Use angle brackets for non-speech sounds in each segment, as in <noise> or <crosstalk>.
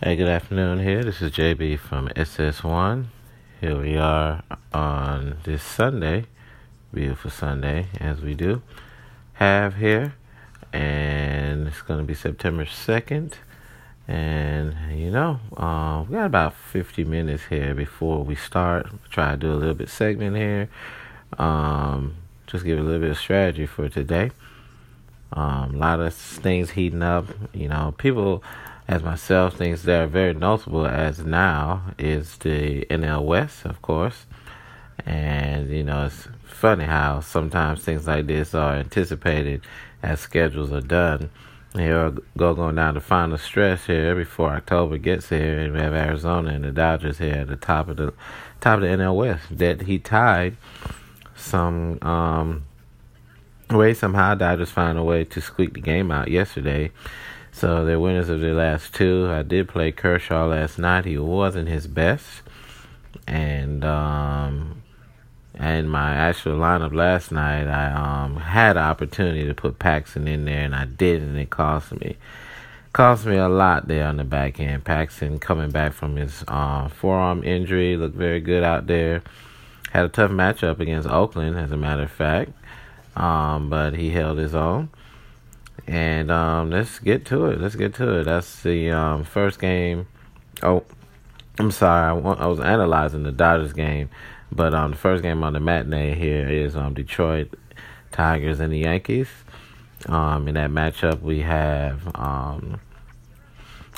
Hey, good afternoon here. This is JB from SS1. Here we are on this Sunday, beautiful Sunday, as we do have here. And it's going to be September 2nd. And, you know, uh, we got about 50 minutes here before we start. Try to do a little bit segment here. Um, just give a little bit of strategy for today. Um, a lot of things heating up. You know, people, as myself, things that are very notable as now is the NL West, of course. And, you know, it's funny how sometimes things like this are anticipated as schedules are done. Here go going down the final stretch here before October gets here, and we have Arizona and the Dodgers here at the top of the top of the NL West. That he tied some um, way somehow Dodgers find a way to squeak the game out yesterday. So they're winners of their last two. I did play Kershaw last night. He wasn't his best, and um, and my actual lineup last night, I um, had an opportunity to put Paxton in there, and I did, and it cost me cost me a lot there on the back end. Paxton coming back from his uh, forearm injury looked very good out there. Had a tough matchup against Oakland, as a matter of fact um, but he held his own. And um, let's get to it. Let's get to it. That's the um, first game. Oh, I'm sorry. I, I, was analyzing the Dodgers game, but um, the first game on the matinee here is um, Detroit Tigers and the Yankees. Um, in that matchup, we have um,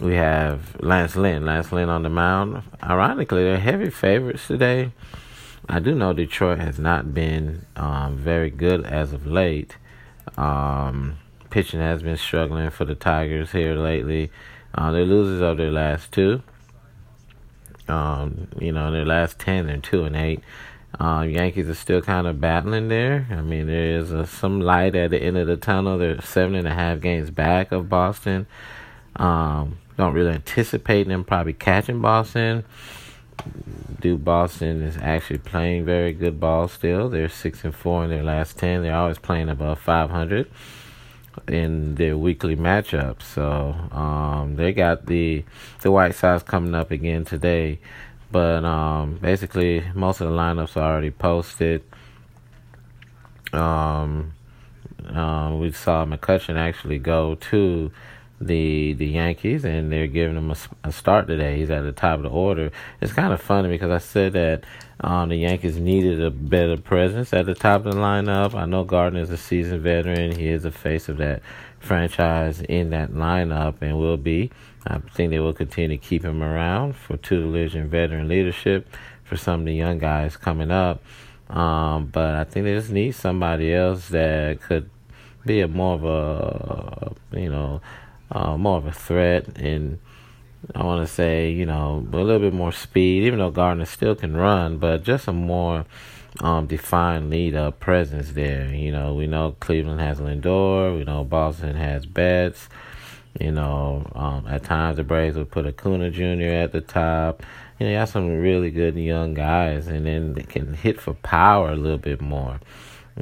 we have Lance Lynn. Lance Lynn on the mound. Ironically, they're heavy favorites today. I do know Detroit has not been um, very good as of late. Um, pitching has been struggling for the Tigers here lately. Uh, they're losers of their last two. Um, you know, their last ten, they're two and eight. Uh, Yankees are still kind of battling there. I mean, there is a, some light at the end of the tunnel. They're seven and a half games back of Boston. Um, don't really anticipate them probably catching Boston. Duke Boston is actually playing very good ball still. They're six and four in their last ten. They're always playing above five hundred in their weekly matchups. So um, they got the the White Sox coming up again today. But um, basically, most of the lineups are already posted. Um, uh, we saw McCutchen actually go to the the Yankees, and they're giving him a, a, start today. He's at the top of the order. It's kind of funny because I said that um, the Yankees needed a better presence at the top of the lineup. I know Gardner is a seasoned veteran. He is the face of that franchise in that lineup and will be. I think they will continue to keep him around for tutelage and veteran leadership for some of the young guys coming up. Um, but I think they just need somebody else that could be a more of a, you know, uh, more of a threat, and I want to say, you know, a little bit more speed, even though Gardner still can run, but just a more um, defined lead up presence there. You know, we know Cleveland has Lindor, we know Boston has Betts. You know, um, at times the Braves would put Acuna Jr. at the top. You know, you have some really good young guys, and then they can hit for power a little bit more.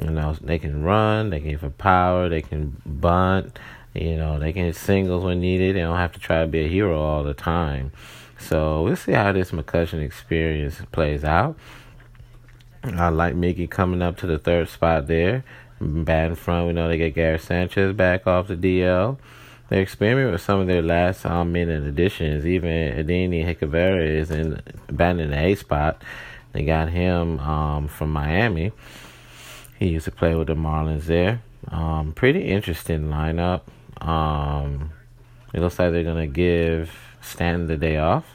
You know, they can run, they can hit for power, they can bunt. You know, they can hit singles when needed. They don't have to try to be a hero all the time. So we'll see how this McCutchen experience plays out. I like Mickey coming up to the third spot there. Bad in front, we know they get Gary Sanchez back off the DL. They experiment with some of their last um, minute additions. Even Adeiny Hechavarria is in batting in the A spot. They got him um, from Miami. He used to play with the Marlins there. Um, pretty interesting lineup. Um, it looks like they're gonna give Stanton the day off.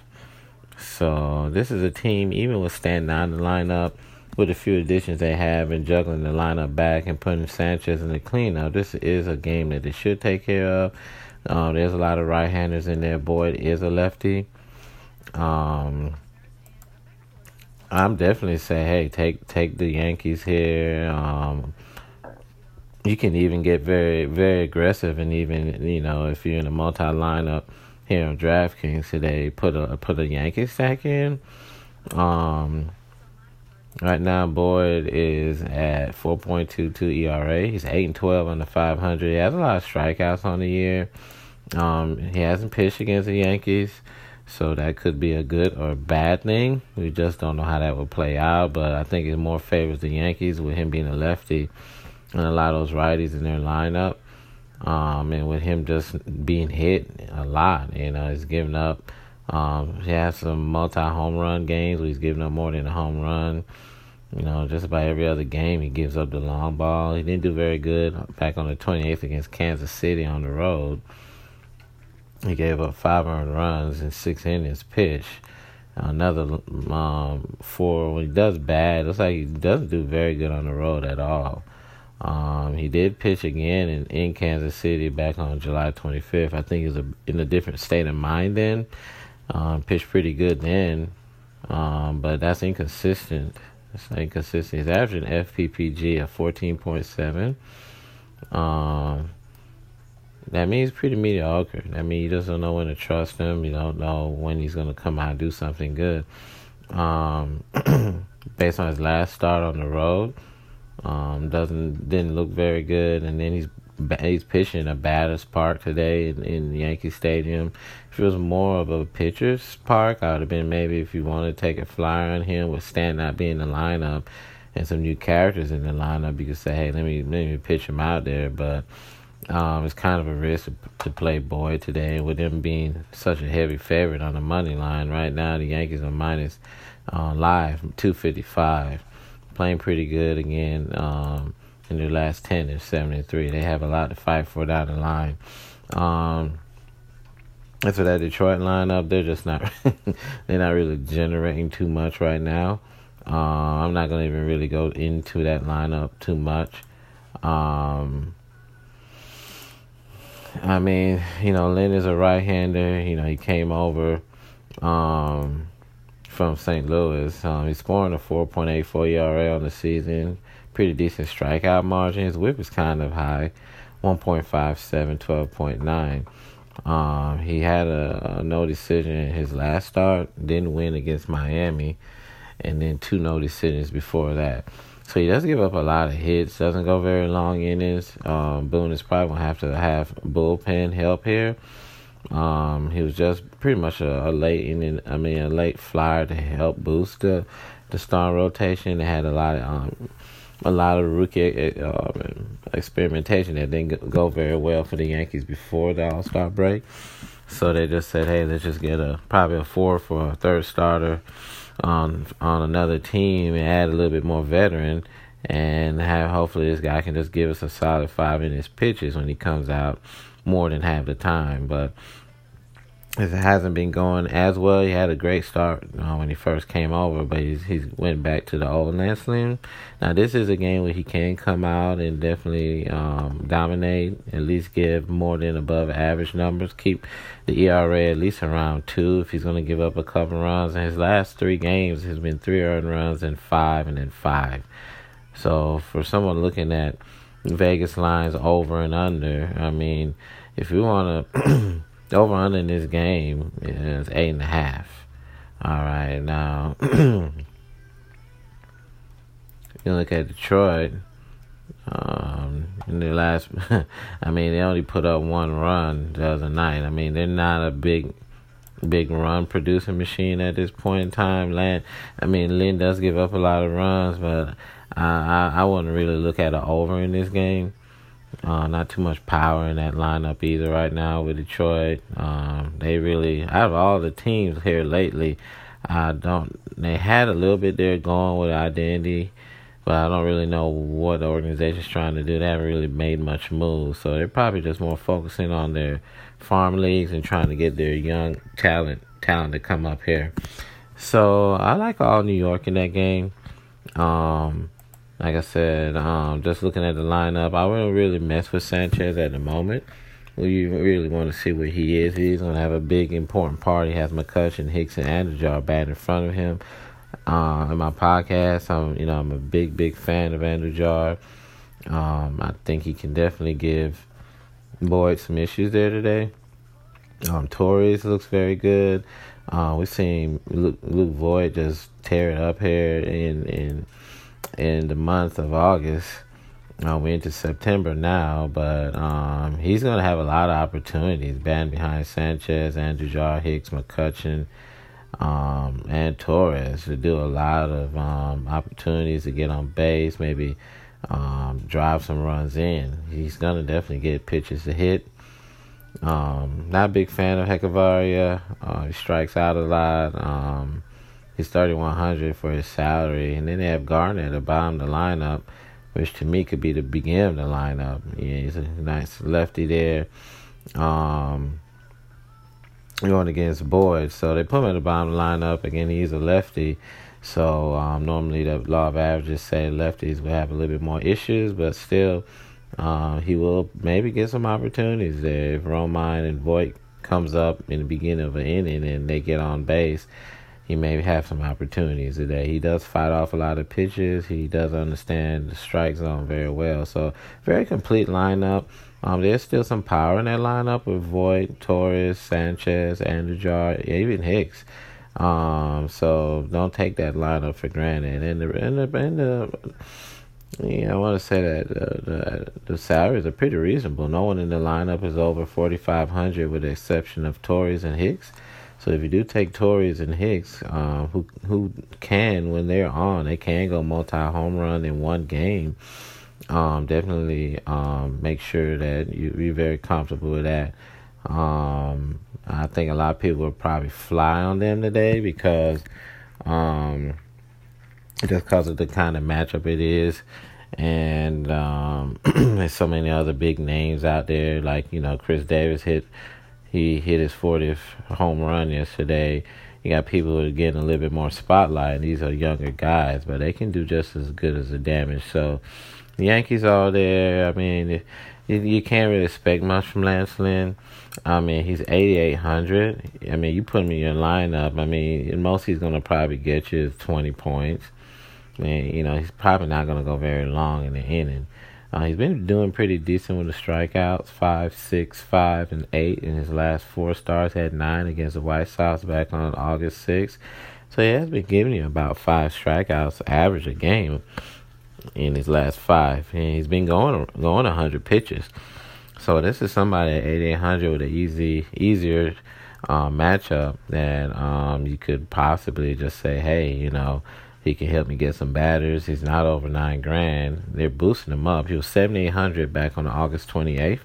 So this is a team, even with Stanton on the lineup, with a few additions they have, and juggling the lineup back and putting Sanchez in the cleanup. This is a game that they should take care of. Um, there's a lot of right-handers in there. Boyd is a lefty. Um, I'm definitely saying, hey, take take the Yankees here. Um, you can even get very very aggressive and even you know if you're in a multi lineup here on DraftKings today put a put a Yankee stack in. Um, right now Boyd is at 4.22 ERA. He's eight and 12 on the 500. He has a lot of strikeouts on the year. Um, he hasn't pitched against the Yankees. So that could be a good or bad thing. We just don't know how that will play out. But I think it more favors the Yankees with him being a lefty and a lot of those righties in their lineup. Um, and with him just being hit a lot, you know, he's giving up. Um, he has some multi home run games where he's giving up more than a home run. You know, just about every other game he gives up the long ball. He didn't do very good back on the 28th against Kansas City on the road. He gave up five earned runs in six innings pitch. Another um, four when he does bad, looks like he doesn't do very good on the road at all. Um, he did pitch again in, in Kansas City back on July 25th. I think he was in a different state of mind then. Um, pitched pretty good then, um, but that's inconsistent. It's inconsistent. He's averaging FPPG of 14.7. Um, that means pretty mediocre. That means you just don't know when to trust him. You don't know when he's going to come out and do something good. Um, <clears throat> based on his last start on the road, um, doesn't didn't look very good, and then he's he's pitching a batter's park today in, in Yankee Stadium. If it was more of a pitcher's park, I would have been maybe if you want to take a flyer on him with Stan not being in the lineup and some new characters in the lineup, you could say, hey, let me let me pitch him out there, but um, it's kind of a risk to, play Boyd today with them being such a heavy favorite on the money line. Right now, the Yankees are minus uh, live 255, playing pretty good again. Um, in their last 10 is 73. They have a lot to fight for down the line. Um, and for that Detroit lineup, they're just not <laughs> they're not really generating too much right now. Uh, I'm not gonna even really go into that lineup too much. Um, I mean, you know, Lynn is a right hander. You know, he came over um, from St. Louis. Um, he's scoring a 4.84 ERA on the season. Pretty decent strikeout margin. His whip is kind of high 1.57, 12.9. Um, he had a, a no decision in his last start, didn't win against Miami, and then two no decisions before that. So he does give up a lot of hits. Doesn't go very long innings. Um, Boone is probably gonna have to have bullpen help here. Um, he was just pretty much a, a late inning. I mean, a late flyer to help boost the the star rotation. They had a lot of um, a lot of rookie uh, experimentation that didn't go very well for the Yankees before the All Star break. So they just said, "Hey, let's just get a probably a four for a third starter." on on another team and add a little bit more veteran and have hopefully this guy can just give us a solid five innings pitches when he comes out more than half the time. But it hasn't been going as well. He had a great start when he first came over, but he's he's went back to the old Lynn. Now this is a game where he can come out and definitely um, dominate, at least give more than above average numbers, keep the ERA at least around two if he's going to give up a couple runs. And his last three games has been three earned runs and five and then five. So for someone looking at Vegas lines over and under, I mean, if you want to over under in this game is eight and a half. All right, now <clears throat> you look at Detroit. Um, in the last, <laughs> I mean, they only put up one run the other night. I mean, they're not a big, big run producing machine at this point in time. Land, I mean, Lynn does give up a lot of runs, but I, I, I wouldn't really look at an over in this game. Uh, not too much power in that lineup either right now with Detroit. Um, they really, out of all the teams here lately, I don't. They had a little bit there going with identity, but I don't really know what the organization's trying to do. They haven't really made much moves, so they're probably just more focusing on their farm leagues and trying to get their young talent talent to come up here. So I like all New York in that game. Um, like I said, um, just looking at the lineup, I wouldn't really mess with Sanchez at the moment. We really want to see where he is. He's going to have a big, important part. He has McCutchen, Hicks, and Andujar bad in front of him. Uh, in my podcast, I'm you know I'm a big, big fan of Andujar. Um, I think he can definitely give Boyd some issues there today. Um, Torres looks very good. Uh, we've seen Luke, Luke Voit just tear it up here in in in the month of August. Uh, we're into September now, but um, he's going to have a lot of opportunities. Band behind Sanchez, Andujar, Hicks, McCutchen, um, and Torres to do a lot of um, opportunities to get on base, maybe um, drive some runs in. He's going to definitely get pitches to hit. Um, not a big fan of Hechavarria. Uh, he strikes out a lot. He's 3100 for his salary. And then they have Gardner at the bottom of the lineup which to me could be the beginning of the lineup. Yeah, he's a nice lefty there. Um, going against Boyd, so they put him at the bottom of the lineup. Again, he's a lefty, so um, normally the law of averages say lefties will have a little bit more issues, but still, uh, he will maybe get some opportunities there if Romine and Voit comes up in the beginning of an inning and they get on base he may have some opportunities today. He does fight off a lot of pitches. He does understand the strike zone very well. So very complete lineup. Um, there's still some power in that lineup with Voit, Torres, Sanchez, Andujar, even Hicks. Um, so don't take that lineup for granted. And the and the, and the yeah, I want to say that uh, the the salaries are pretty reasonable. No one in the lineup is over forty five hundred, with the exception of Torres and Hicks. So if you do take Torres and Hicks, uh, who who can when they're on, they can go multi home run in one game. Um, definitely um, make sure that you, you're very comfortable with that. Um, I think a lot of people will probably fly on them today because um, just because of the kind of matchup it is. And um, <clears throat> there's so many other big names out there, like you know Chris Davis hit he hit his 40th home run yesterday. You got people who are getting a little bit more spotlight. These are younger guys, but they can do just as good as the damage. So, the Yankees are there. I mean, you, you can't really expect much from Lance Lynn. I mean, he's 8,800. I mean, you put him in your lineup. I mean, most he's going to probably get you 20 points. Mean, you know, he's probably not going to go very long in the inning. Uh, he's been doing pretty decent with the strikeouts five, six, five, and eight in his last four starts. Had nine against the White Sox back on August 6th. So he has been giving you about five strikeouts average a game in his last five. And he's been going going 100 pitches. So this is somebody at 8800 with an easy, easier uh, matchup that um, you could possibly just say, hey, you know, he can help me get some batters. He's not over nine grand. They're boosting him up. He was seventy eight hundred back on August twenty eighth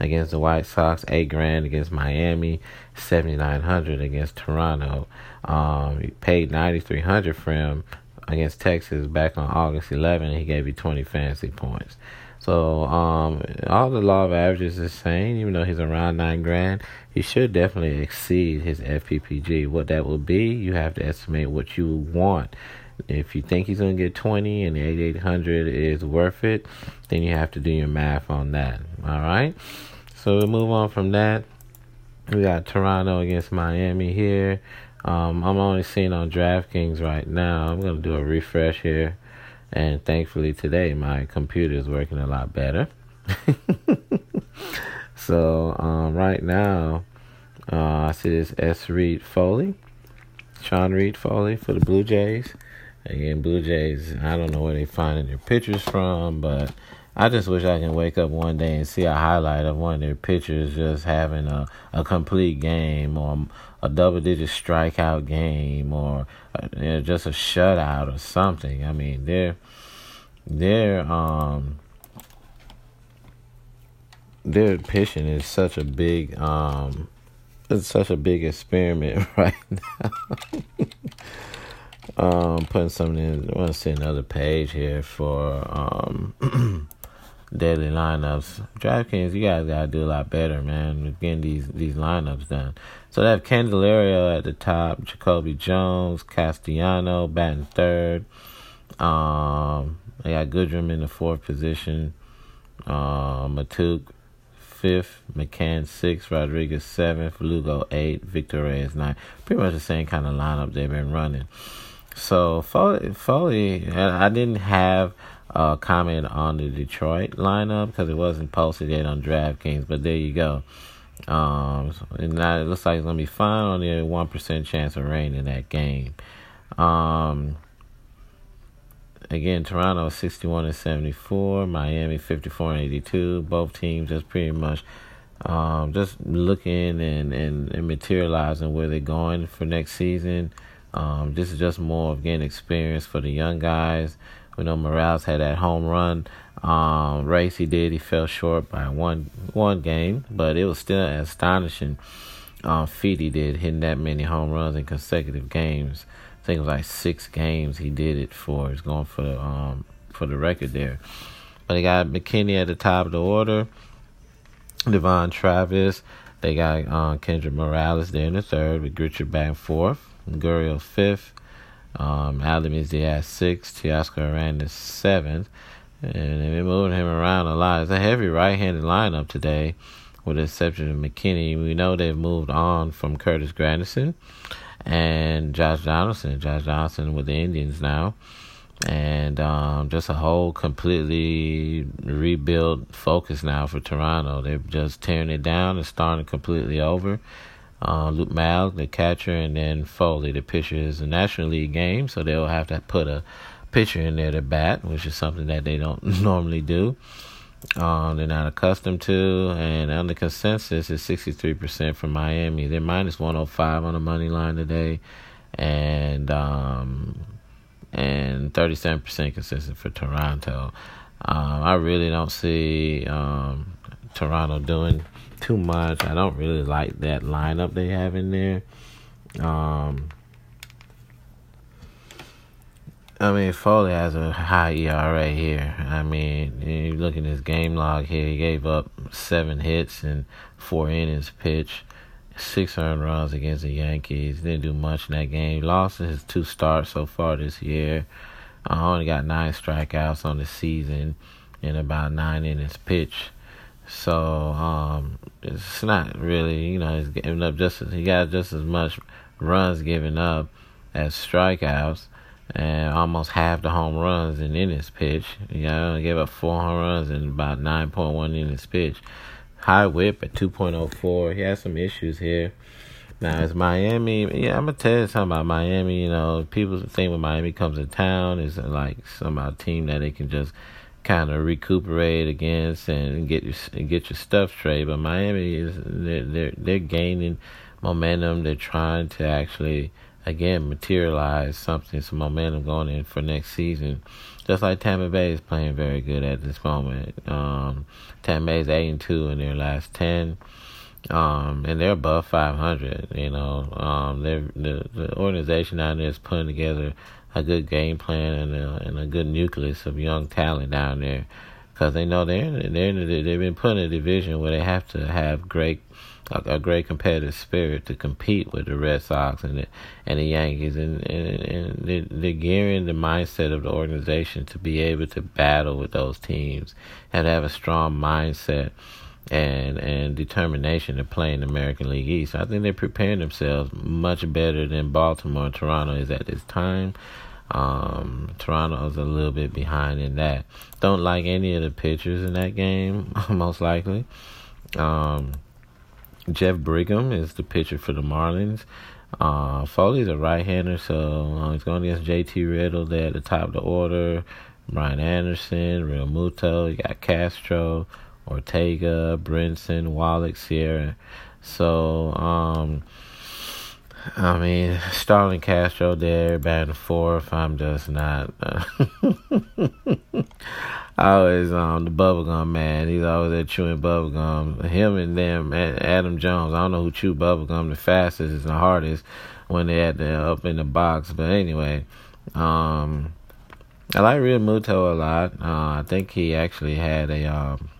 against the White Sox. Eight grand against Miami. Seventy nine hundred against Toronto. Um, he paid ninety three hundred for him against Texas back on August 11. He gave you 20 fantasy points. So um, all the law of averages is saying, even though he's around nine grand, he should definitely exceed his FPPG. What that will be, you have to estimate what you want if you think he's going to get 20 and the 8800 is worth it, then you have to do your math on that. All right. So we move on from that. We got Toronto against Miami here. Um, I'm only seeing on DraftKings right now. I'm going to do a refresh here. And thankfully today my computer is working a lot better. <laughs> so um, right now, uh, I see this S. Reid-Foley, Sean Reid-Foley for the Blue Jays. Again, Blue Jays, I don't know where they're finding their pictures from, but I just wish I can wake up one day and see a highlight of one of their pitchers just having a, a complete game or a double digit strikeout game or uh, you know, just a shutout or something. I mean, they're their um their pitching is such a big um it's such a big experiment <laughs> right now. Um, putting something in. I want to see another page here for um, <clears throat> daily lineups. DraftKings, you guys gotta do a lot better, man. Getting these these lineups done. So they have Candelario at the top, Jacoby Jones, Castellano batting third. Um, they got Goodrum in the fourth position. Uh, Mahtook fifth, McCann sixth, Rodriguez seventh, Lugo eight, Victor Reyes nine. Pretty much the same kind of lineup they've been running. So Foley, Foley, I didn't have a comment on the Detroit lineup because it wasn't posted yet on DraftKings, but there you go. Um, and now it looks like it's gonna be fine. Only a one percent chance of rain in that game. Um, again, Toronto 61 and 74, Miami 54 and 82. Both teams just pretty much um, just looking and, and, and materializing where they're going for next season. Um, this is just more of getting experience for the young guys. We know Morales had that home run um, race he did. He fell short by one one game, but it was still astonishing um, feat he did, hitting that many home runs in consecutive games. I think it was like six games he did it for. He's going for the um, for the record there. But they got McKinney at the top of the order. Devon Travis. They got uh, Kendrys Morales there in the third with Grichuk back fourth. Gurriel fifth. Um, Aledmys Diaz sixth. Teoscar Hernandez seventh. And they've been moving him around a lot. It's a heavy right-handed lineup today, with the exception of McKinney. We know they've moved on from Curtis Granderson and Josh Donaldson. Josh Donaldson with the Indians now and um, just a whole completely rebuilt focus now for Toronto. They're just tearing it down and starting completely over. Uh, Luke Maile, the catcher, and then Foley, the pitcher, is a National League game, so they'll have to put a pitcher in there to bat, which is something that they don't <laughs> normally do. Um, they're not accustomed to, and the consensus is 63% for Miami. They're minus 105 on the money line today, and um, and 37% consistent for Toronto. Um, I really don't see um, Toronto doing too much. I don't really like that lineup they have in there. Um, I mean, Foley has a high ERA here. I mean, you look at his game log here. He gave up seven hits and four innings pitched six earned runs against the Yankees. Didn't do much in that game. Lost his two starts so far this year. I uh, only got nine strikeouts on the season and about nine innings pitched. So um, it's not really, you know, he's giving up just as, he got just as much runs given up as strikeouts, and almost half the home runs in innings pitch. You know, gave up four home runs and about nine point one innings pitch high whip at 2.04. He has some issues here. Now it's Miami. Yeah, I'm gonna tell you something about Miami. You know, people think when Miami comes to town it's like some team that they can just kind of recuperate against and get your get your stuff straight. But Miami is they're they're, they're gaining momentum. They're trying to actually again materialize something, some momentum going in for next season. Just like Tampa Bay is playing very good at this moment. Um, Tampa Bay is eight and two in their last ten. Um, and they're above 500. You know, um, they're, the the organization down there is putting together a good game plan and a, and a good nucleus of young talent down there because they know they're they're in the, they've been put in a division where they have to have great a, a, great competitive spirit to compete with the Red Sox and the and the Yankees, and and, and they're, they're gearing the mindset of the organization to be able to battle with those teams and have a strong mindset and and determination to play in the American League East. I think they're preparing themselves much better than Baltimore and Toronto is at this time. Um, Toronto's a little bit behind in that. Don't like any of the pitchers in that game, <laughs> most likely. Um, Jeff Brigham is the pitcher for the Marlins. Uh, Foley's a right-hander, so uh, he's going against J.T. Riddle there at the top of the order. Brian Anderson, Realmuto. you got Castro, Ortega, Brinson, Wallach, Sierra. So, um, I mean, Starlin Castro there, batting fourth. I'm just not. Uh, <laughs> always um the bubblegum man. He's always there chewing bubblegum. Him and them, Adam Jones. I don't know who chew bubblegum the fastest and the hardest when they at the up in the box. But anyway, um, I like Realmuto a lot. Uh, I think he actually had a um,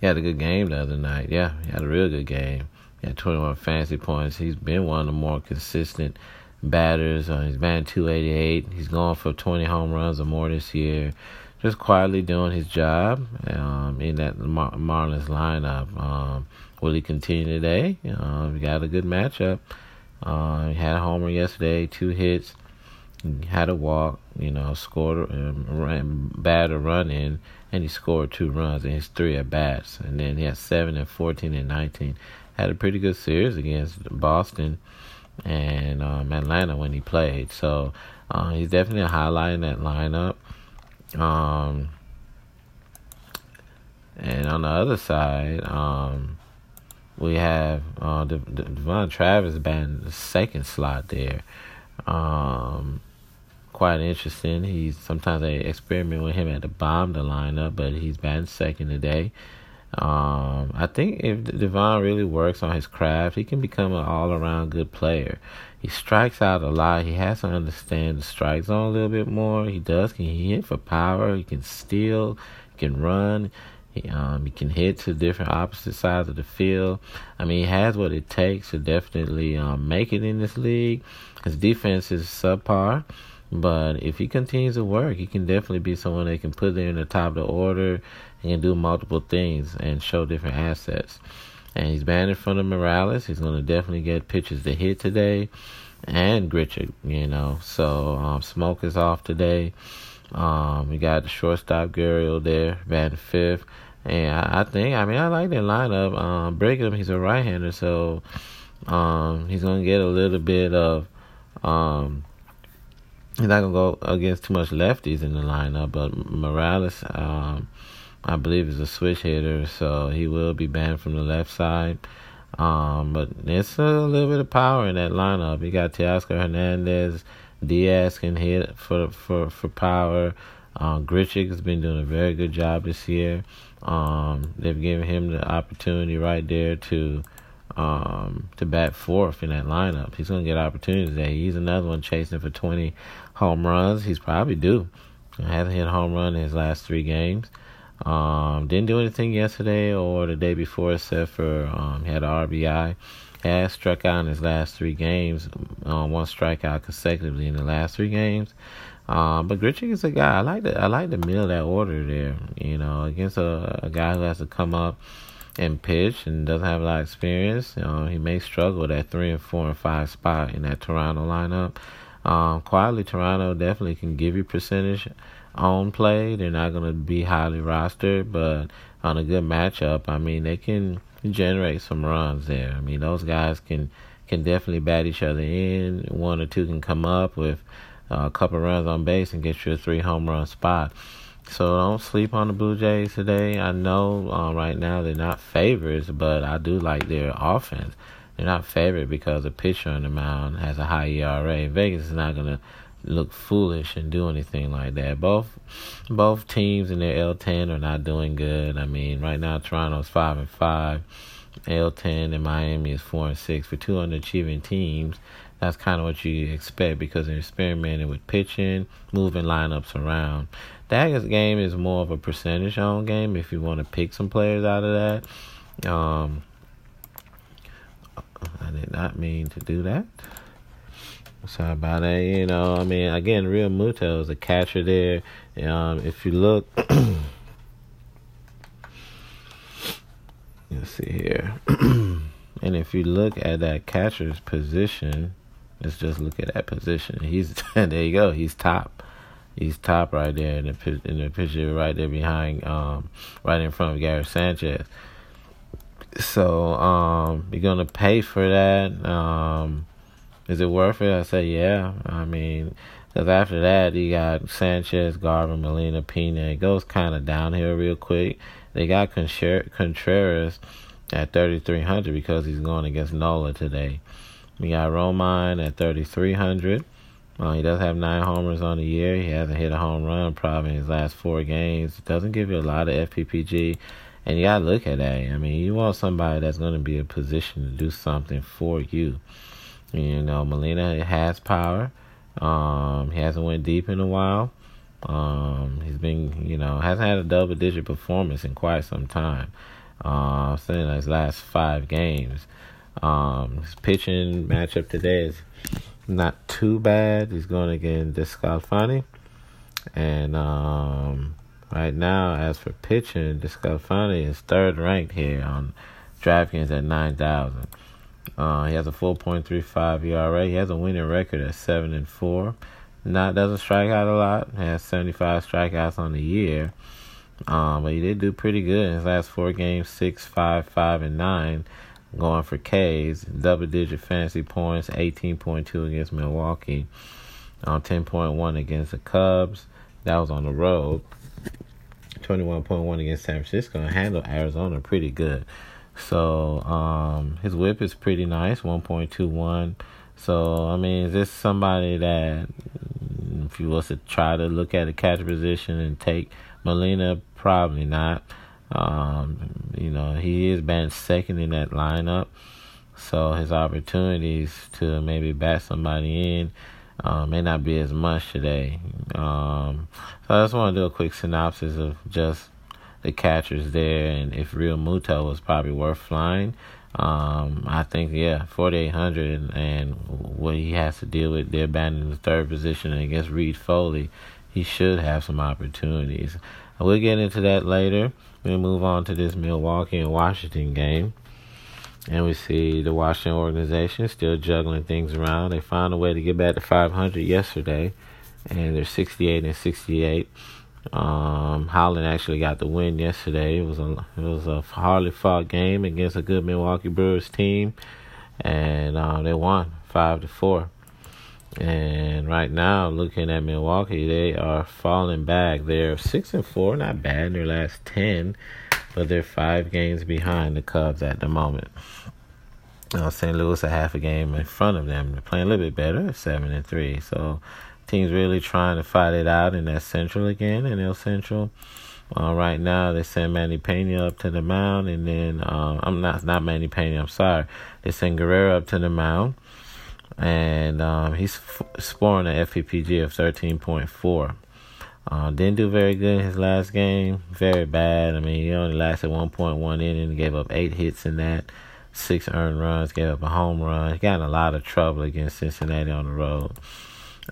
he had a good game the other night. Yeah, he had a real good game. He 21 fantasy points. He's been one of the more consistent batters. Uh, he's batting 288. He's going for 20 home runs or more this year just quietly doing his job um, in that Mar- Marlins lineup. Um, will he continue today? Uh, got a good matchup. Uh, he had a homer yesterday, two hits, had a walk, you know, scored, um, ran, bat a run in, and he scored two runs in his three at bats. And then he had seven and 14 and 19. Had a pretty good series against Boston. and um, Atlanta when he played. So uh, he's definitely a highlight in that lineup. Um, and on the other side, um, we have uh, De- De- Devon Travis batting the second slot there. Um, quite interesting. He's sometimes they experiment with him at the bottom of the lineup, but he's batting second today. Um, I think if Devon really works on his craft, he can become an all-around good player. He strikes out a lot. He has to understand the strike zone a little bit more. He does. Can he hit for power? He can steal. He can run. He, um, he can hit to different opposite sides of the field. I mean, he has what it takes to definitely um, make it in this league. His defense is subpar, but if he continues to work, he can definitely be someone they can put there in the top of the order and can do multiple things and show different assets. And he's banned in front of Morales. He's going to definitely get pitches to hit today and Grichuk, you know. So um, Smoak is off today. Um, we got the shortstop Gurriel there, batting fifth. And I, I, think, I mean, I like that lineup. Um, Brigham, he's a right-hander, so um, he's gonna get a little bit of. Um, he's not gonna go against too much lefties in the lineup, but Morales, um, I believe, is a switch hitter, so he will be banned from the left side. Um, but it's a little bit of power in that lineup. You got Teoscar Hernandez, Diaz can hit for for for power. Uh, Grichuk has been doing a very good job this year. Um, they've given him the opportunity right there to um, to bat fourth in that lineup. He's going to get opportunities there. He's another one chasing for 20 home runs. He's probably due. He hasn't hit a home run in his last three games. Um, didn't do anything yesterday or the day before except for um, had an RBI. Has struck out in his last three games. Um, one strikeout consecutively in the last three games. Um, but Grichuk is a guy I like to I like to mill that order there. You know, against a, a guy who has to come up and pitch and doesn't have a lot of experience. Know, he may struggle at that three and four and five spot in that Toronto lineup. Um, quietly, Toronto definitely can give you percentage on play. They're not going to be highly rostered, but on a good matchup, I mean, they can generate some runs there. I mean, those guys can can definitely bat each other in. One or two can come up with uh, a couple runs on base and get you a three home run spot. So don't sleep on the Blue Jays today. I know uh, right now they're not favorites, but I do like their offense. They're not favored because the pitcher on the mound has a high ERA. Vegas is not going to look foolish and do anything like that. Both both teams in their L10 are not doing good. I mean, right now Toronto's five and five, L10 and Miami is four and six for two underachieving teams that's kind of what you expect because they're experimenting with pitching, moving lineups around. That game is more of a percentage on game if you want to pick some players out of that. Um, I did not mean to do that. Sorry about that. You know, I mean, again, Realmuto is a catcher there. Um, if you look, <clears throat> let's see here, <clears throat> and if you look at that catcher's position, Let's just look at that position. He's <laughs> there. You go. He's top. He's top right there in the in the picture right there behind, um, right in front of Gary Sanchez. So um, you're gonna pay for that. Um, is it worth it? I say yeah. I mean, because after that you got Sanchez, Garvin, Molina, Pena. It goes kind of downhill real quick. They got Contreras at 3,300 because he's going against Nola today. We got Romine at 3,300. Uh, he does have nine homers on the year. He hasn't hit a home run probably in his last four games. It Doesn't give you a lot of FPPG. And you got to look at that. I mean, you want somebody that's going to be in a position to do something for you. You know, Molina has power. Um, he hasn't went deep in a while. Um, he's been, you know, hasn't had a double digit performance in quite some time. Uh, saying his last five games. Um, his pitching matchup today is not too bad. He's going against DeSclafani. And um, right now, as for pitching, DeSclafani is third ranked here on DraftKings at 9,000. Uh, he has a 4.35 ERA. He has a winning record at 7 and 4. Not doesn't strike out a lot. Has 75 strikeouts on the year. Um, but he did do pretty good in his last four games, six, five, five, and nine. going for K's, double digit fantasy points, 18.2 against Milwaukee, on 10.1 against the Cubs. That was on the road. 21.1 against San Francisco and handled Arizona pretty good. So um, his whip is pretty nice, 1.21. So I mean, is this somebody that if you was to try to look at the catcher position and take Molina, probably not. Um, you know, he is been second in that lineup, so his opportunities to maybe bat somebody in uh, may not be as much today. Um, so I just want to do a quick synopsis of just the catchers there and if Realmuto was probably worth flying. Um, I think yeah, forty eight hundred and what he has to deal with there batting in the third position against Reid-Foley, he should have some opportunities. We'll get into that later. We'll move on to this Milwaukee and Washington game. And we see the Washington organization still juggling things around. They found a way to get back to 500 yesterday, and they're 68 and 68. Um, Holland actually got the win yesterday. It was a it was a hardly fought game against a good Milwaukee Brewers team, and uh, they won five to four. And right now, looking at Milwaukee, they are falling back. They're six and four, not bad in their last ten but they're five games behind the Cubs at the moment. Uh, St. Louis a half a game in front of them. They're playing a little bit better, seven and three. So teams really trying to fight it out in that Central again, in NL Central. Uh, right now, they send Manny Pena up to the mound, and then uh, I'm not not Manny Pena. I'm sorry. They send Guerrero up to the mound, and um, he's f- scoring an FPPG of 13.4. Uh, didn't do very good in his last game. Very bad. I mean, he only lasted 1.1 inning. Gave up eight hits in that. Six earned runs. Gave up a home run. He got in a lot of trouble against Cincinnati on the road.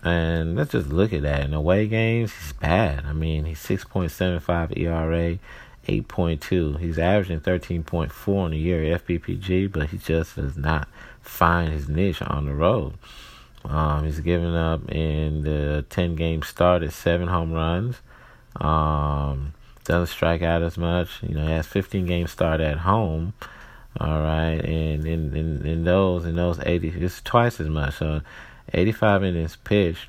And let's just look at that. In away games, he's bad. I mean, he's 6.75 ERA, 8.2. He's averaging 13.4 in a year FPPG, but he just does not find his niche on the road. Um, he's given up in the 10 game start at seven home runs. Um, doesn't strike out as much. You know, he has 15 game start at home. All right, and in, in, in those in those 80, it's twice as much. So, 85 innings pitched.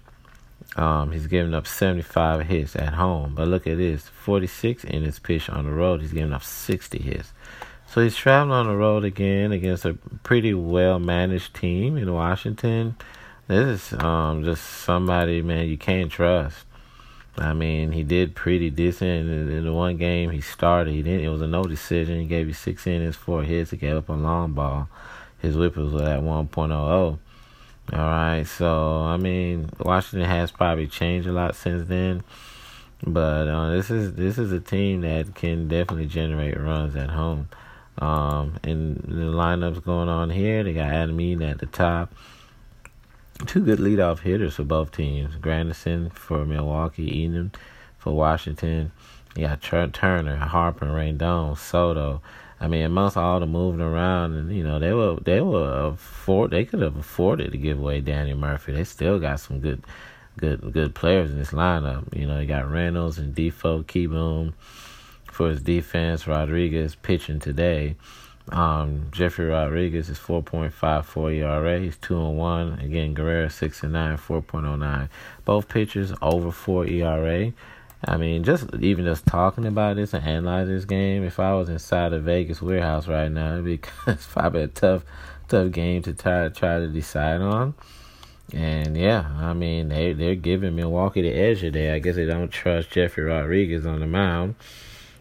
Um, he's giving up 75 hits at home. But look at this 46 innings pitched on the road. He's giving up 60 hits. So he's traveling on the road again against a pretty well managed team in Washington. This is um just somebody, man, you can't trust. I mean, he did pretty decent in, in the one game he started. He didn't. It was a no decision. He gave you six innings, four hits. He gave up a long ball. His whip was at 1.00. All right, so I mean, Washington has probably changed a lot since then, but uh, this is this is a team that can definitely generate runs at home. Um, and the lineups going on here, they got Adam Eaton at the top two good leadoff hitters for both teams. Granderson for Milwaukee, Eaton for Washington. You got Turner, Harper, Rendon, Soto. I mean, amongst all the moving around, and you know, they were they were afford they could have afforded to give away Danny Murphy. They still got some good, good, good players in this lineup. You know, you got Reynolds and Difo, Kieboom for his defense. Rodriguez pitching today. Um, Jefry Rodriguez is 4.54 ERA. He's 2 and 1. Again, Guerrero 6 and 9, 4.09. Both pitchers over 4 ERA. I mean, just even just talking about this and analyzing this game, if I was inside a Vegas warehouse right now, it'd be <laughs> probably a tough, tough game to try try to decide on. And yeah, I mean they they're giving Milwaukee the edge today. I guess they don't trust Jefry Rodriguez on the mound.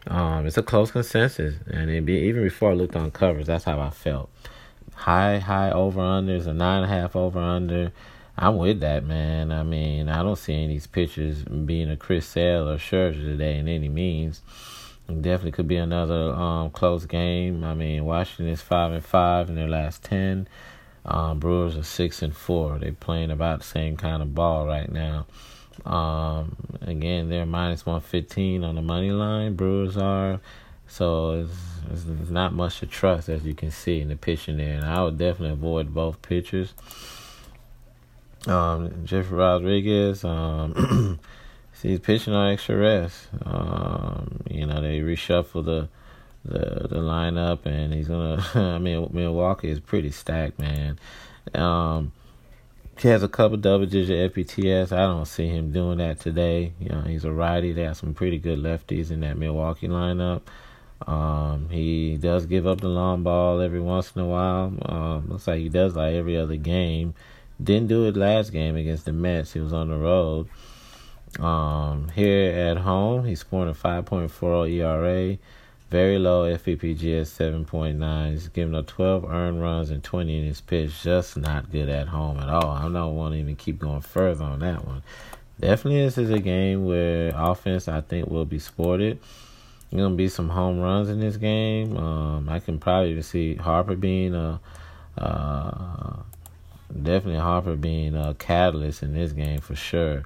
Um, it's a close consensus, and it be, even before I looked on covers, that's how I felt. High, high over unders, a nine and a half over under. I'm with that, man. I mean, I don't see any of these pitchers being a Chris Sale or Scherzer today in any means. It definitely could be another um, close game. I mean, Washington is five and five in their last ten. Um, Brewers are six and four. They're playing about the same kind of ball right now. Um, again, they're minus 115 on the money line. Brewers are. So it's, it's, not much to trust, as you can see in the pitching there. And I would definitely avoid both pitchers. Um, Rodriguez, um, <clears throat> he's pitching on extra rest. Um, you know, they reshuffle the the the lineup, and he's gonna. <laughs> I mean, Milwaukee is pretty stacked, man. Um, he has a couple double digit FPTS. I don't see him doing that today. You know, he's a righty. They have some pretty good lefties in that Milwaukee lineup. Um, he does give up the long ball every once in a while. Um, looks like he does like every other game. Didn't do it last game against the Mets. He was on the road. Um, here at home, he's scoring a 5.40 ERA. Very low FPPG at 7.9. He's giving up 12 earned runs and 20 in his pitch. Just not good at home at all. I don't want to even keep going further on that one. Definitely, this is a game where offense, I think, will be sported. There's gonna be some home runs in this game. Um, I can probably even see Harper being a, uh, definitely Harper being a catalyst in this game for sure.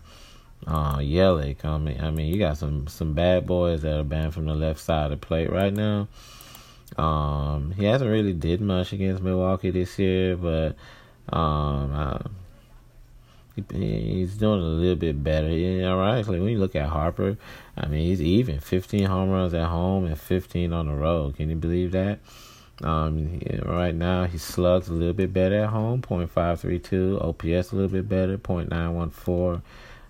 Uh, Yelich, I mean, I mean, you got some some bad boys that are banned from the left side of the plate right now. Um, he hasn't really did much against Milwaukee this year, but um, he's doing a little bit better. Ironically, when you look at Harper, I mean, he's even 15 home runs at home and 15 on the road. Can you believe that? Um, right now he slugs a little bit better at home, .532. OPS a little bit better, .914.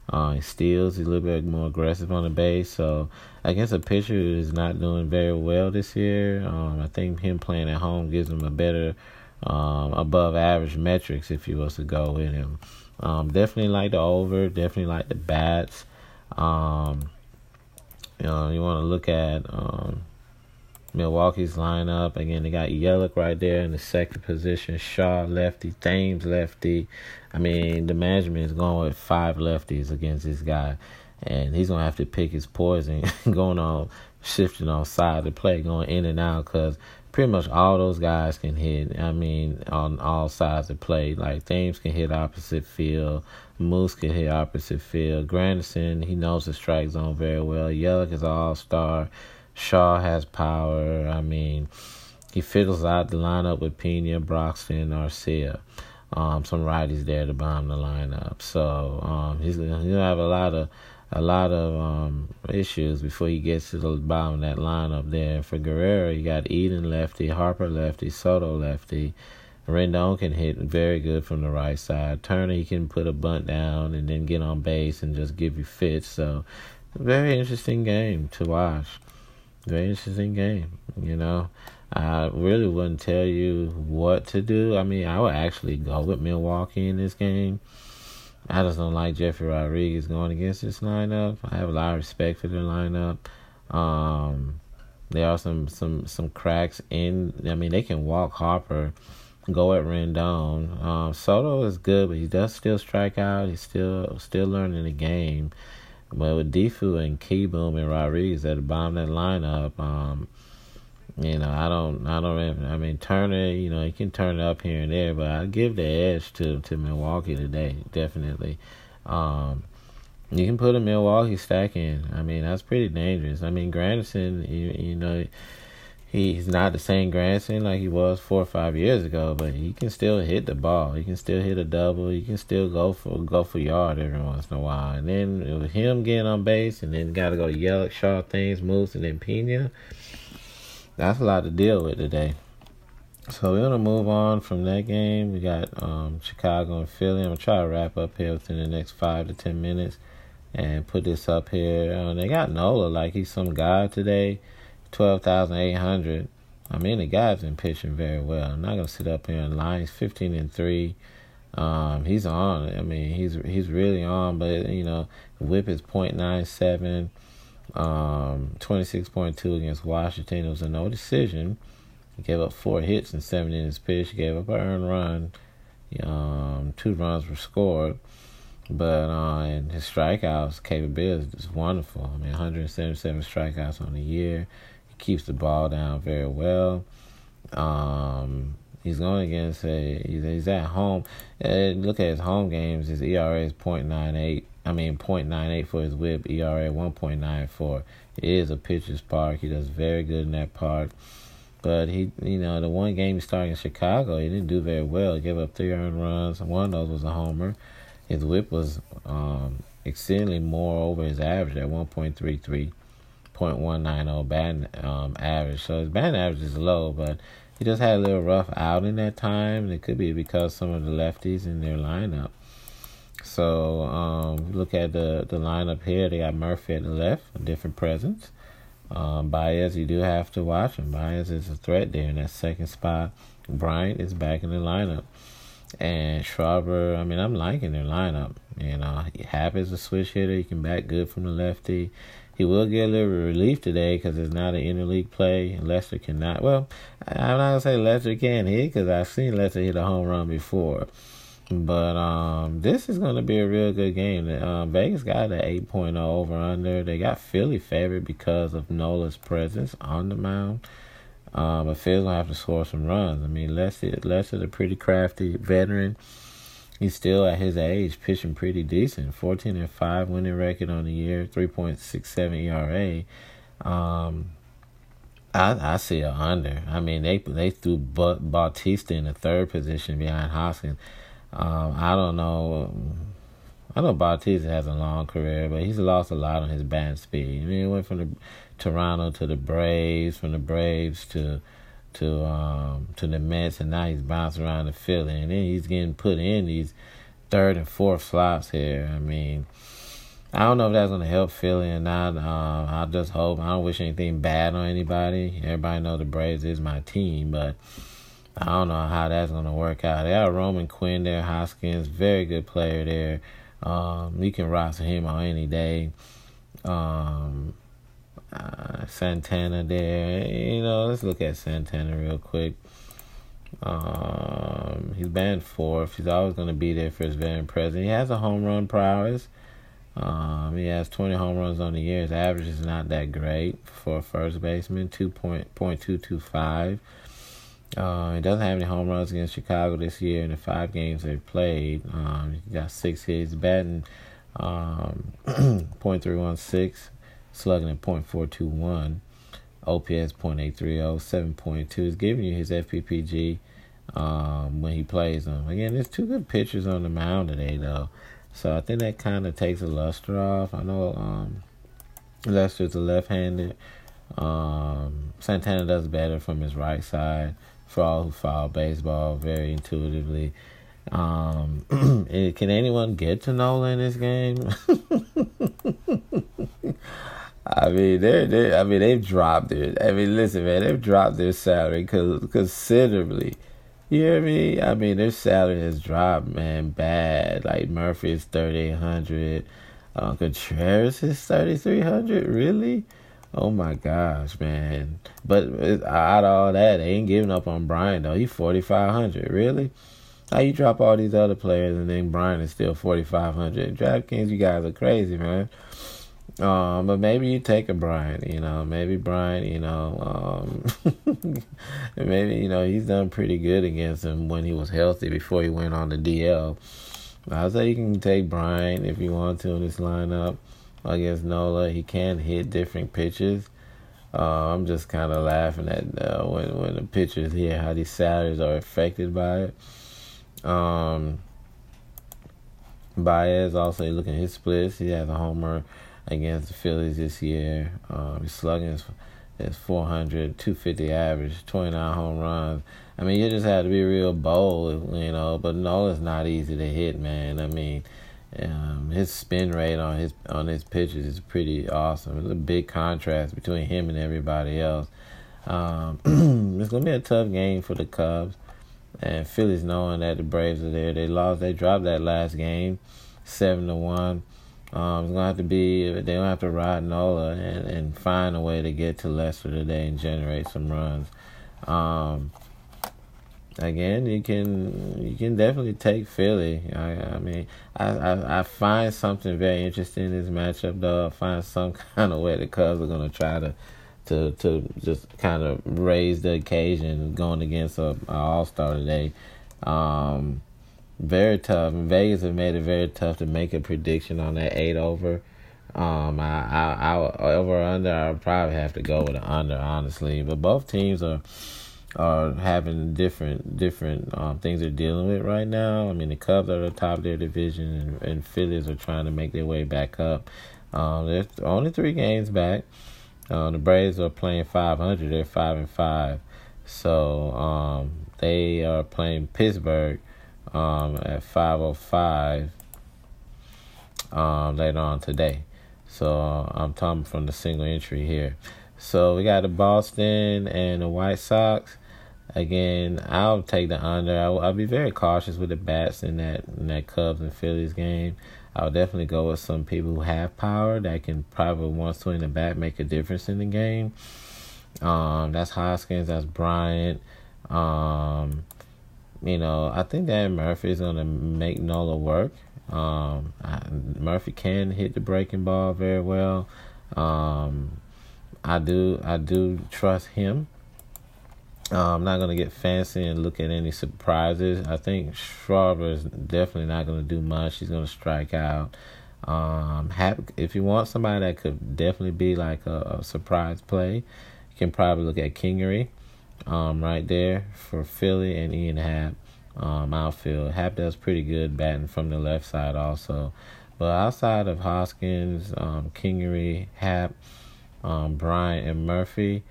Uh, he steals. He's a little bit more aggressive on the base. So against a pitcher who is not doing very well this year, um, I think him playing at home gives him a better, um, above average metrics if he was to go with him. Um, definitely like the over. Definitely like the bats. Um, you know, you want to look at um, Milwaukee's lineup. Again, they got Yelich right there in the second position. Shaw lefty, Thames lefty. I mean, the management is going with five lefties against this guy, and he's gonna have to pick his poison, <laughs> going on shifting on side of the play, going in and out, because pretty much all those guys can hit. I mean, on all sides of play. Like Thames can hit opposite field, Moose can hit opposite field. Granderson, he knows the strike zone very well. Yelich is an all star. Shaw has power. I mean, he fiddles out the lineup with Pena, Broxton, Arcia. Um, some righties there to bomb the lineup. So um, he's gonna have a lot of a lot of um, issues before he gets to the bottom of that lineup there. For Guerrero, you got Eaton lefty, Harper lefty, Soto lefty. Rendon can hit very good from the right side. Turner, he can put a bunt down and then get on base and just give you fits. So, very interesting game to watch. Very interesting game, you know. I really wouldn't tell you what to do. I mean, I would actually go with Milwaukee in this game. I just don't like Jefry Rodriguez going against this lineup. I have a lot of respect for their lineup. Um, there are some some some cracks in. I mean, they can walk Harper, go at Rendon. Um, Soto is good, but he does still strike out. He's still still learning the game. But with Difo and Kieboom and Rodriguez at the bottom of that lineup, um, you know, I don't, I don't. I mean, Turner, you know, he can turn it up here and there, but I give the edge to to Milwaukee today, definitely. Um, you can put a Milwaukee stack in. I mean, that's pretty dangerous. I mean, Granderson, you, you know, he's not the same Granderson like he was four or five years ago, but he can still hit the ball. He can still hit a double. He can still go for go for yard every once in a while. And then with him getting on base, and then got to go Yelich Shaw Thames, moves, and then Pena that's a lot to deal with today. So we're gonna move on from that game. We got um, Chicago and Philly. I'm gonna try to wrap up here within the next five to ten minutes and put this up here. Uh, they got Nola like he's some guy today, twelve thousand eight hundred. I mean the guy's been pitching very well. I'm not gonna sit up here and lie. He's fifteen and three. Um, he's on. I mean he's he's really on. But you know, whip is point nine seven. Um, 26.2 against Washington. It was a no decision. He gave up four hits and seven innings pitched. He gave up an earned run. Um, two runs were scored. But uh, and his strikeouts capability is wonderful. I mean, 177 strikeouts on the year. Keeps the ball down very well. Um, he's going against a he's, he's at home. And look at his home games. His ERA is .98. I mean, 0.98 for his whip, ERA 1.94. It is a pitcher's park. He does very good in that park. But he, you know, the one game he started in Chicago, he didn't do very well. He gave up three earned runs. One of those was a homer. His whip was um, exceedingly more over his average at 1.33. .190 batting um, average. So his batting average is low, but he just had a little rough outing that time, and it could be because some of the lefties in their lineup. So um, look at the the lineup here. They got Murphy at the left, a different presence. Um, Baez, you do have to watch him. Baez is a threat there in that second spot. Bryant is back in the lineup. And Schwarber, I mean, I'm liking their lineup. You know, Happ is a switch hitter. He can back good from the lefty. He will get a little relief today because it's not an interleague play. Lester cannot. Well, I'm not going to say Lester can't hit because I've seen Lester hit a home run before. But um, this is going to be a real good game. Uh, Vegas got an 8.0 over under. They got Philly favored because of Nola's presence on the mound. Um, but Phil's gonna have to score some runs. I mean, Lester, Lester's a pretty crafty veteran. He's still at his age pitching pretty decent. 14 and 5 winning record on the year, 3.67 ERA. Um, I I see a under. I mean, they they threw Bautista in the third position behind Hoskins. Um, I don't know. I know Bautista has a long career, but he's lost a lot on his bat speed. I mean, he went from the Toronto to the Braves, from the Braves to to um to the Mets, and now he's bouncing around the Philly, and then he's getting put in these third and fourth slots here. I mean, I don't know if that's gonna help Philly or not. Um, I just hope. I don't wish anything bad on anybody. Everybody know the Braves is my team, but I don't know how that's gonna work out. They got Roman Quinn there, Hoskins, very good player there. Um, you can roster him on any day. Um, uh, Santana there. You know, let's look at Santana real quick. Um, he's banned fourth. He's always going to be there for his veteran present. He has a home run prowess. Um, he has 20 home runs on the year. His average is not that great for a first baseman, 2.225. Uh, he doesn't have any home runs against Chicago this year in the five games they've played. Um, he got six hits, batting um, <clears throat> .316, slugging at .421, OPS .830, 7.2. He's giving you his FPPG um, when he plays them. Again, there's two good pitchers on the mound today, though. So I think that kind of takes a luster off. I know um, Lester's a left-handed. Um, Santana does better from his right side for all who follow baseball very intuitively. Um, <clears throat> can anyone get to Nola in this game? <laughs> I mean, they're, they I mean, they've dropped it. I mean, listen, man, they've dropped their salary considerably. You hear me? I mean, their salary has dropped, man, bad. Like Murphy is thirty eight hundred. Uh, Contreras is thirty three hundred. Really? Oh my gosh, man! But out of all that, they ain't giving up on Bryant though. He's forty five hundred. Really? How you drop all these other players and then Bryant is still forty five hundred? DraftKings, you guys are crazy, man. Um, but maybe you take a Bryant, you know, maybe Bryant, you know, um, <laughs> maybe, you know, he's done pretty good against him when he was healthy before he went on the DL. I'll say you can take Bryant if you want to in this lineup against Nola. He can hit different pitches. Uh, I'm just kind of laughing at uh, when when the pitchers hear how these salaries are affected by it. Um, Baez also looking at his splits. He has a homer against the Phillies this year. Um, he's slugging his 400, 250 average, 29 home runs. I mean, you just have to be real bold, you know. But no, it's not easy to hit, man. I mean, um, his spin rate on his on his pitches is pretty awesome. It's a big contrast between him and everybody else. Um, <clears throat> it's gonna be a tough game for the Cubs, and Phillies knowing that the Braves are there. They lost. They dropped that last game, seven to one. Um, it's gonna have to be. They're gonna have to ride Nola and and find a way to get to Lester today and generate some runs. Um, again, you can you can definitely take Philly. I I mean, I, I, I find something very interesting in this matchup though. I find some <laughs> kind of way the Cubs are gonna try to to to just kind of raise the occasion going against a, a All Star today. Um, very tough. Vegas have made it very tough to make a prediction on that eight over. Um, I, I, I over or under. I'll probably have to go with an under, honestly. But both teams are are having different different um, things they're dealing with right now. I mean, the Cubs are at the top of their division, and, and Phillies are trying to make their way back up. Um, they're only three games back. Uh, the Braves are playing 500. They're five and five. So um, they are playing Pittsburgh um, at 5:05 um, later on today. So I'm talking from the single entry here. So we got the Boston and the White Sox. Again, I'll take the under. I'll, I'll be very cautious with the bats in that in that Cubs and Phillies game. I'll definitely go with some people who have power that can probably once swing the bat make a difference in the game. Um, that's Hoskins. That's Bryant. Um, you know, I think that Murphy is gonna make Nola work. Um, I, Murphy can hit the breaking ball very well. Um, I do I do trust him. Uh, I'm not gonna get fancy and look at any surprises. I think Schwarber is definitely not gonna do much. He's gonna strike out. Um, have, if you want somebody that could definitely be like a, a surprise play, you can probably look at Kingery, um, right there for Philly and Ian Happ, um, outfield. Happ does pretty good batting from the left side also, but outside of Hoskins, um, Kingery, Happ um, Bryant and Murphy.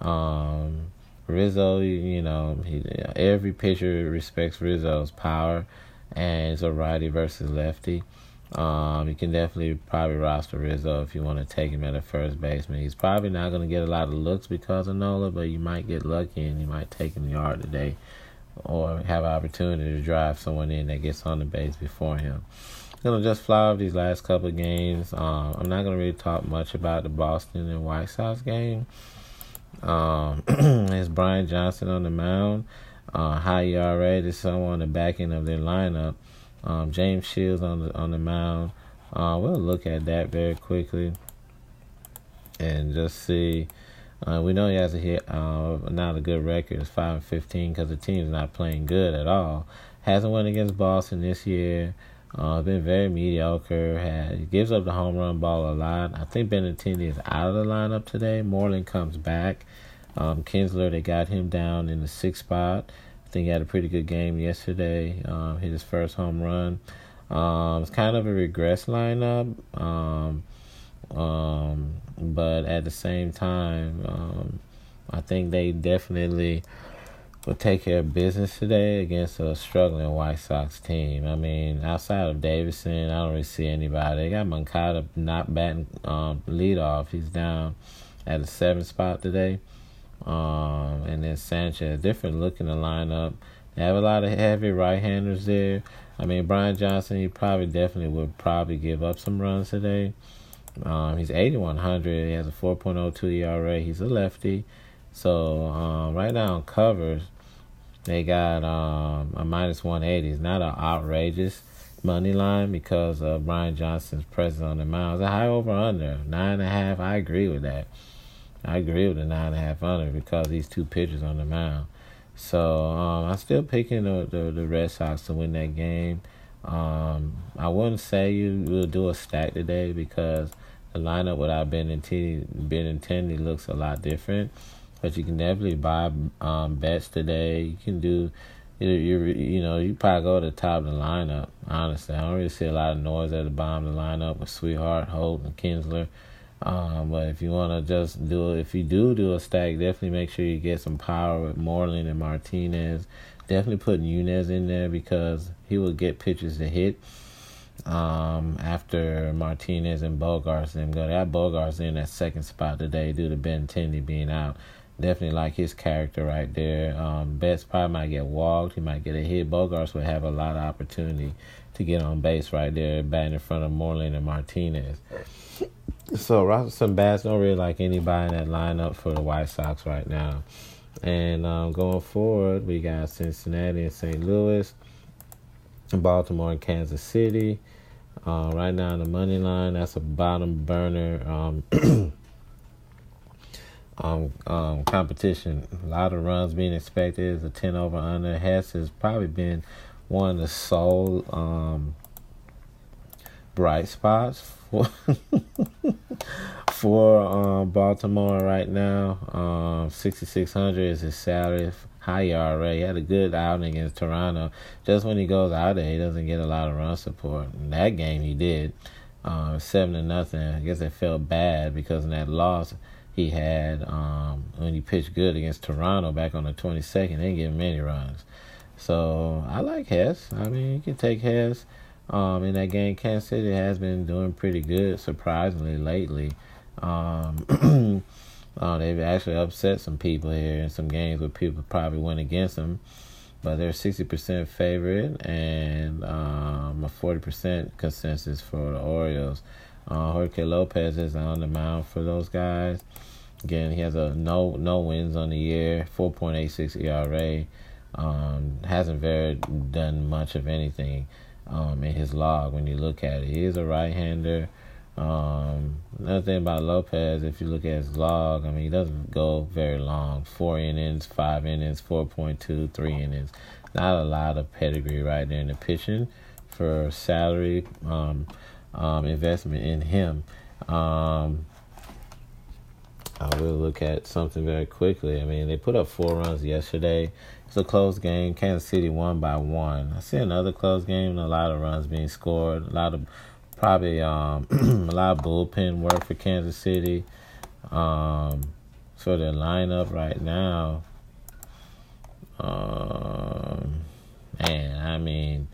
Um, Rizzo, you know, he, every pitcher respects Rizzo's power, and it's a righty versus lefty. Um, you can definitely probably roster Rizzo if you want to take him at a first baseman. He's probably not going to get a lot of looks because of Nola, but you might get lucky and you might take him yard today, or have an opportunity to drive someone in that gets on the base before him gonna just fly over these last couple of games. Um, I'm not gonna really talk much about the Boston and White Sox game. Um, <clears throat> it's Brian Johnson on the mound. Uh, high ERA. Is someone on the back end of their lineup. Um, James Shields on the on the mound. Uh, we'll look at that very quickly and just see. Uh, we know he has a hit, uh, not a good record. It's five and fifteen because the team's not playing good at all. Hasn't won against Boston this year. Uh, been very mediocre. Had gives up the home run ball a lot. I think Benintendi is out of the lineup today. Moreland comes back. Um, Kinsler they got him down in the sixth spot. I think he had a pretty good game yesterday. Um, hit his first home run. Um, it's kind of a regress lineup. Um, um, but at the same time, um, I think they definitely will take care of business today against a struggling White Sox team. I mean, outside of Davidson, I don't really see anybody. They got Moncada not batting um, leadoff. He's down at the seventh spot today. Um, and then Sanchez, different look in the lineup. They have a lot of heavy right-handers there. I mean, Brian Johnson, he probably definitely would probably give up some runs today. Um, he's 8,100. He has a 4.02 ERA. He's a lefty. So um, right now on covers, they got um, a minus 180. It's not an outrageous money line because of Brian Johnson's presence on the mound. It's a high over under nine and a half. I agree with that. I agree with the nine and a half under because these two pitchers on the mound. So um, I'm still picking the, the, the Red Sox to win that game. Um, I wouldn't say you will do a stack today because the lineup without Benintendi, Benintendi looks a lot different. But you can definitely buy um, bets today. You can do, you, you you know, you probably go to the top of the lineup. Honestly, I don't really see a lot of noise at the bottom of the lineup with Swihart, Holt, and Kinsler. Um, but if you want to just do if you do do a stack, definitely make sure you get some power with Moreland and Martinez. Definitely put Nunez in there because he will get pitches to hit. Um, after Martinez and Bogaerts them go, that Bogaerts in that second spot today due to Benintendi being out. Definitely like his character right there. Um, Betts probably might get walked. He might get a hit. Bogaerts would have a lot of opportunity to get on base right there, batting in front of Moreland and Martinez. So Robinson Bats don't really like anybody in that lineup for the White Sox right now. And um, going forward, we got Cincinnati and St. Louis, Baltimore and Kansas City. Uh, right now in the money line, that's a bottom burner. Um, <clears throat> um, um, competition. A lot of runs being expected. Is a ten over under. Hess has probably been one of the sole um, bright spots <laughs> for um, Baltimore right now. Um, sixty six hundred is his salary. High ERA. He had a good outing against Toronto. Just when he goes out there, he doesn't get a lot of run support. In that game, he did. Um, seven to nothing. I guess it felt bad because in that loss he had um, when he pitched good against Toronto back on the 22nd. They didn't give him any runs. So I like Hess. I mean, you can take Hess. Um, in that game, Kansas City has been doing pretty good, surprisingly lately. Um, <clears throat> uh, they've actually upset some people here in some games where people probably went against them, but they're sixty percent favorite and um, a forty percent consensus for the Orioles. Uh, Jorge Lopez is on the mound for those guys. Again, he has a no no wins on the year, four point eight six ERA. Um, hasn't very done much of anything um, in his log when you look at it. He is a right hander. Um, another thing about Lopez, if you look at his log, I mean, he doesn't go very long. Four innings, five innings, 4.2, three innings. Not a lot of pedigree right there in the pitching for salary um, um, investment in him. Um, I will look at something very quickly. I mean, they put up four runs yesterday. It's a close game. Kansas City won by one. I see another close game. A lot of runs being scored. A lot of probably um, <clears throat> a lot of bullpen work for Kansas City. Um, for their lineup right now, um, man, I mean,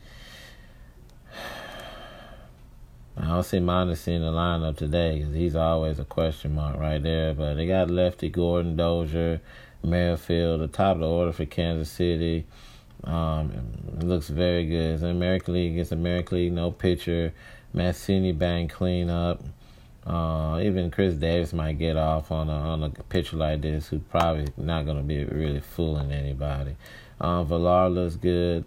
<sighs> I don't see Mondesi in the lineup today because he's always a question mark right there. But they got lefty Gordon Dozier, Merrifield, the top of the order for Kansas City. Um, it looks very good. It's an American League against American League, no pitcher. Mancini bang clean up. Uh, even Chris Davis might get off on a on a pitcher like this, who's probably not going to be really fooling anybody. Um, Villar looks good.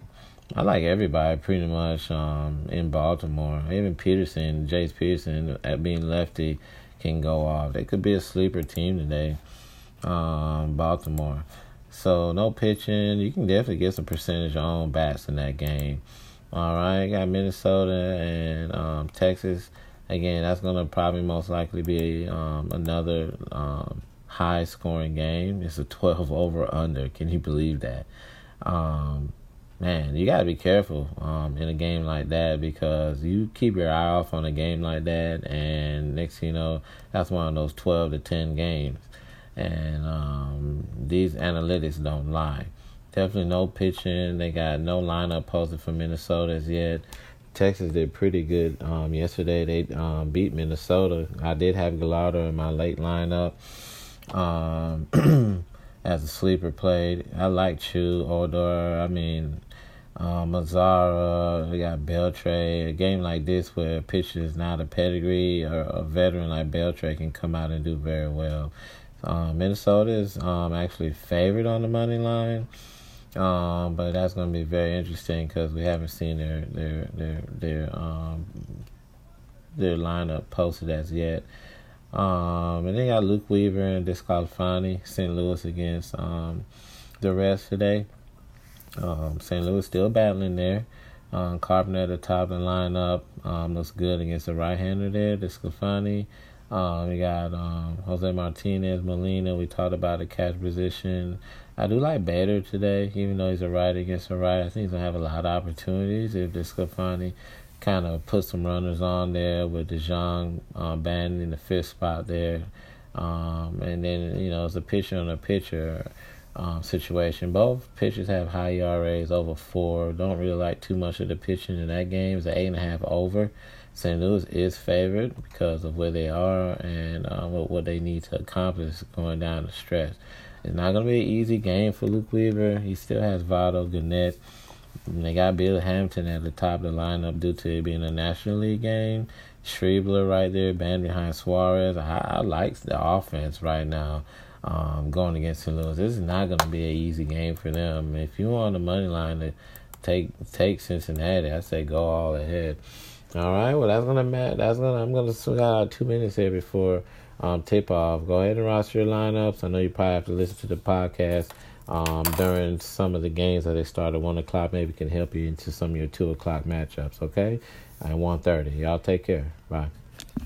I like everybody pretty much um, in Baltimore. Even Peterson, Jace Peterson, at being lefty, can go off. They could be a sleeper team today, um, Baltimore. So no pitching. You can definitely get some percentage on bats in that game. All right, got Minnesota and um, Texas. Again, that's gonna probably most likely be um, another um, high scoring game. It's a twelve over under. Can you believe that? Um, man, you got to be careful um, in a game like that because you keep your eye off on a game like that, and next you know, that's one of those 12 to 10 games. And um, these analytics don't lie. Definitely no pitching. They got no lineup posted for Minnesota as yet. Texas did pretty good um, yesterday. They um, beat Minnesota. I did have Gallardo in my late lineup. Um, <clears throat> as a sleeper played. I like Choo, Odor. I mean, um, Mazara, we got Beltre. A game like this where a pitcher is not a pedigree or a veteran like Beltre can come out and do very well. Um, Minnesota is um, actually favored on the money line, um, but that's going to be very interesting because we haven't seen their their their their um, their lineup posted as yet. Um, and they got Luke Weaver and DeSclafani, St. Louis against um, the rest today. Um, St. Louis still battling there. Um, Carpenter at the top of the lineup um, looks good against the right-hander there, DeSclafani. Um, we got um, Jose Martinez, Molina. We talked about the catch position. I do like Bader today, even though he's a right against a right. I think he's gonna have a lot of opportunities if DeSclafani kind of put some runners on there with DeJong uh, band in the fifth spot there. Um, and then, you know, it's a pitcher on a pitcher um, situation. Both pitchers have high ERAs over four. Don't really like too much of the pitching in that game. It's an eight and a half over. St. Louis is favored because of where they are and uh, what, what they need to accomplish going down the stretch. It's not going to be an easy game for Luke Weaver. He still has Votto, Gennett, they got Bill Hamilton at the top of the lineup due to it being a National League game. Schebler right there, band behind Suarez. I, I like the offense right now um, going against St. Louis. This is not going to be an easy game for them. If you want the money line to take take Cincinnati, I say go all ahead. All right, well that's gonna that's gonna I'm gonna swing out two minutes here before um, tip off. Go ahead and roster your lineups. I know you probably have to listen to the podcast um, during some of the games that they start at one o'clock. Maybe can help you into some of your two o'clock matchups. Okay, at one thirty. Y'all take care. Bye.